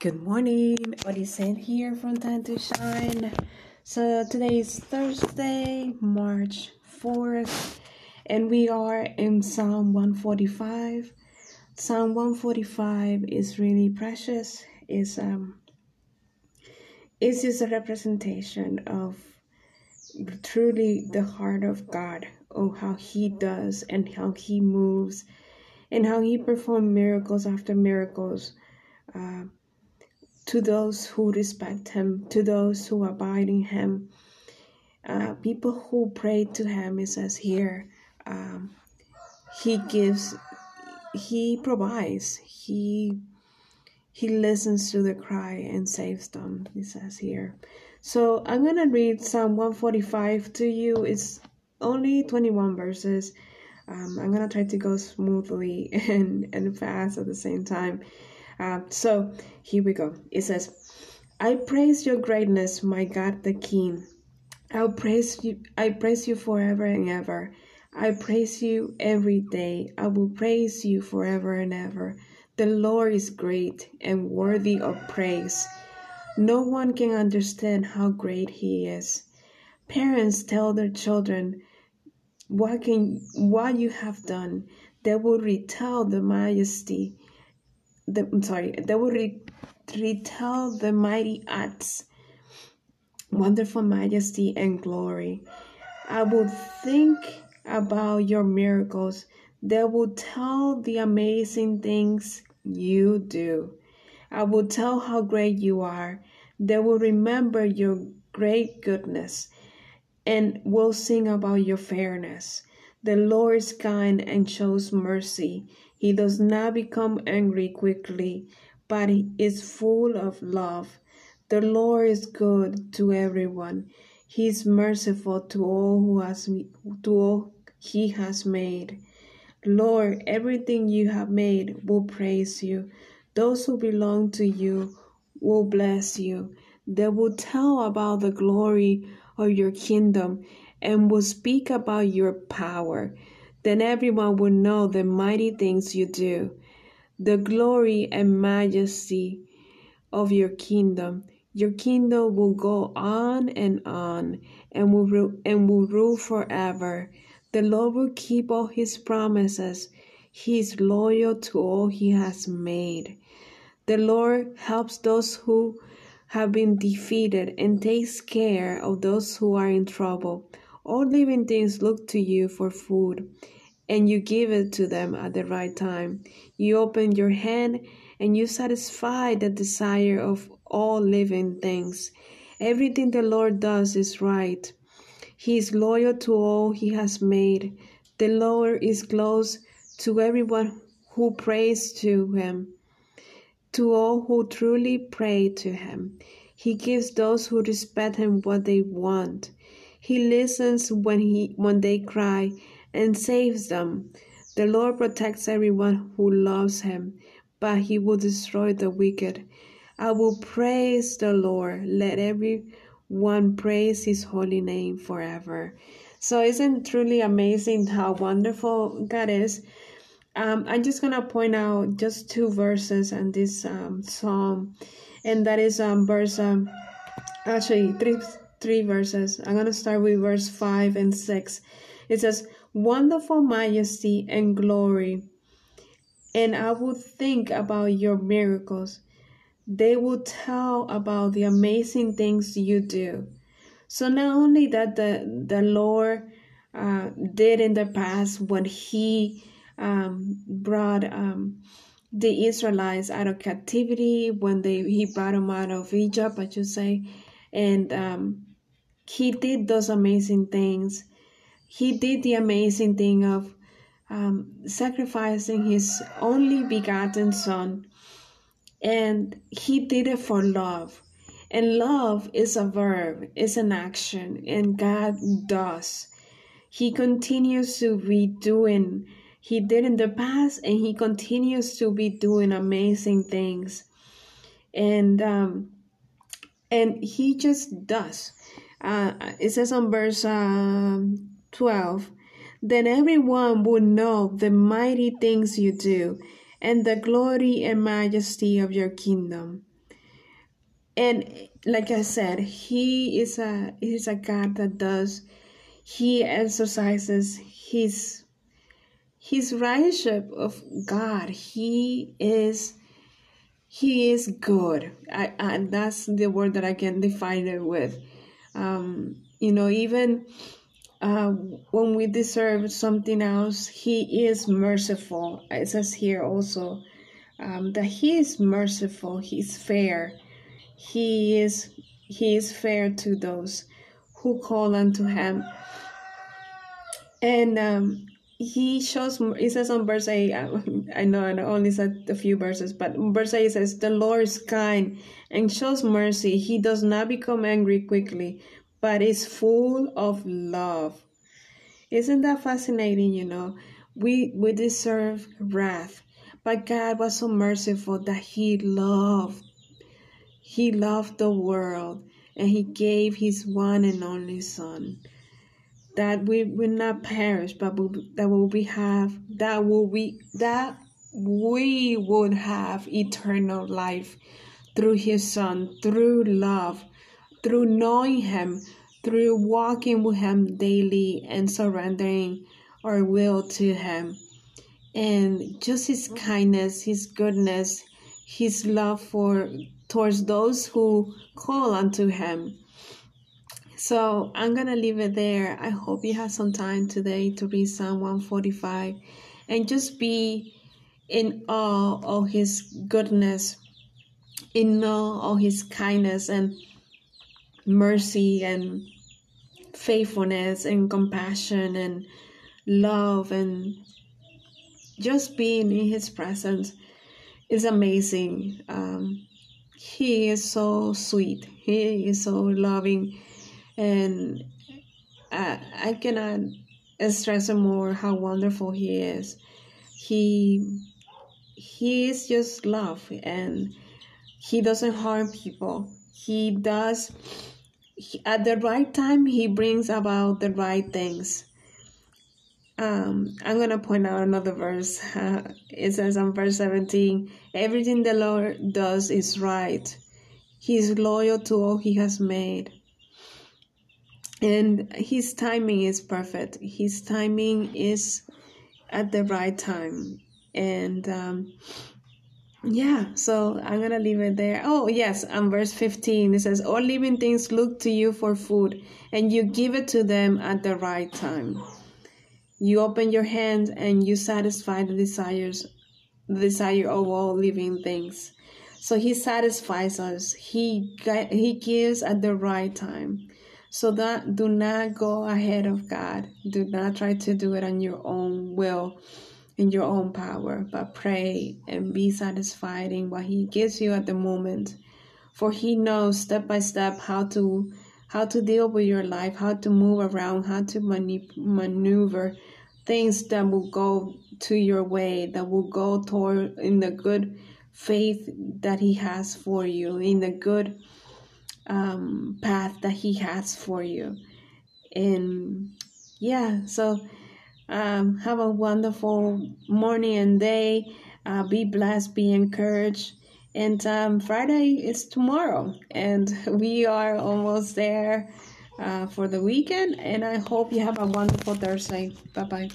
Good morning. What is saying here from time to shine? So today is Thursday, March 4th, and we are in Psalm 145. Psalm 145 is really precious. It's um it's just a representation of truly the heart of God, of how He does and how He moves and how He performs miracles after miracles uh, to those who respect Him, to those who abide in Him. Uh, people who pray to Him, it says here, um, He gives, He provides, He he listens to the cry and saves them, it says here. So I'm going to read Psalm 145 to you. It's only 21 verses. Um, I'm going to try to go smoothly and, and fast at the same time. Uh, so here we go. It says, I praise your greatness, my God the King. I'll praise you. I praise you forever and ever. I praise you every day. I will praise you forever and ever. The Lord is great and worthy of praise. No one can understand how great he is. Parents tell their children what can what you have done. They will retell the majesty. The, I'm sorry. They will re, retell the mighty acts, wonderful majesty and glory. I will think about your miracles. They will tell the amazing things you do. I will tell how great you are. They will remember your great goodness and will sing about your fairness. The Lord is kind and shows mercy. He does not become angry quickly, but is full of love. The Lord is good to everyone. He is merciful to all who has to all he has made. Lord, everything you have made will praise you. Those who belong to you will bless you. They will tell about the glory of your kingdom and will speak about your power. Then everyone will know the mighty things you do, the glory and majesty of your kingdom. Your kingdom will go on and on and will, and will rule forever. The Lord will keep all his promises. He is loyal to all he has made. The Lord helps those who have been defeated and takes care of those who are in trouble. All living things look to you for food, and you give it to them at the right time. You open your hand and you satisfy the desire of all living things. Everything the Lord does is right. He is loyal to all he has made. The Lord is close to everyone who prays to him, to all who truly pray to him. He gives those who respect him what they want. He listens when he when they cry and saves them. The Lord protects everyone who loves him, but he will destroy the wicked. I will praise the Lord. Let everyone praise his holy name forever. So isn't truly amazing how wonderful God is? Um, I'm just gonna point out just two verses in this um, psalm, and that is um, verse um, actually three three verses. I'm gonna start with verse five and six. It says, "Wonderful majesty and glory, and I will think about your miracles." they will tell about the amazing things you do. So not only that the the Lord uh, did in the past when He um, brought um, the Israelites out of captivity, when they He brought them out of Egypt, I should say, and um, He did those amazing things. He did the amazing thing of um, sacrificing His only begotten Son and he did it for love. And love is a verb, it's an action, and God does. He continues to be doing, He did in the past, and He continues to be doing amazing things. And um, and He just does. Uh, it says on verse um, 12, then everyone will know the mighty things you do and the glory and majesty of your kingdom. and like I said, he is a he's a God that does he exercises his his ridership of God. He is he is good. I, and that's the word that I can define it with. Um, you know, even uh, when we deserve something else, He is merciful. It says here also um, that He is merciful. He's fair. He is He is fair to those who call unto Him. And um, he shows he says on verse 8 uh, i know i only said a few verses but verse 8 says the lord is kind and shows mercy. He does not become angry quickly but is full of love. Isn't that fascinating you know? We we deserve wrath but god was so merciful that he loved he loved the world and he gave his one and only son that we will not perish, but that will we have that will we that we would have eternal life through his son, through love, through knowing him, through walking with him daily and surrendering our will to him. And just his kindness, his goodness, his love for towards those who call unto him. So I'm going to leave it there. I hope you have some time today to read Psalm 145 and just be in awe of His goodness, in awe of His kindness and mercy and faithfulness and compassion and love and just being in His presence is amazing. Um, he is so sweet. He is so loving and I, I cannot stress more how wonderful he is. He he is just love and he doesn't harm people. He does he, at the right time he brings about the right things. Um, I'm gonna point out another verse. Uh, it says on verse 17, everything the Lord does is right. He is loyal to all he has made and his timing is perfect. His timing is at the right time. And um, yeah so i'm gonna leave it there. Oh yes on verse 15 it says all living things look to you for food and you give it to them at the right time. You open your hand and you satisfy the desires the desire of all living things. So he satisfies us. He he gives at the right time so that do not go ahead of God. Do not try to do it on your own will, in your own power, but pray and be satisfied in what He gives you at the moment. For He knows step by step how to how to deal with your life, how to move around, how to mani- maneuver things that will go to your way, that will go toward in the good faith that He has for you, in the good um, path that He has for you. And yeah, so um, have a wonderful morning and day. Uh, be blessed, be encouraged. And um, Friday is tomorrow, and we are almost there uh, for the weekend. And I hope you have a wonderful Thursday. Bye bye.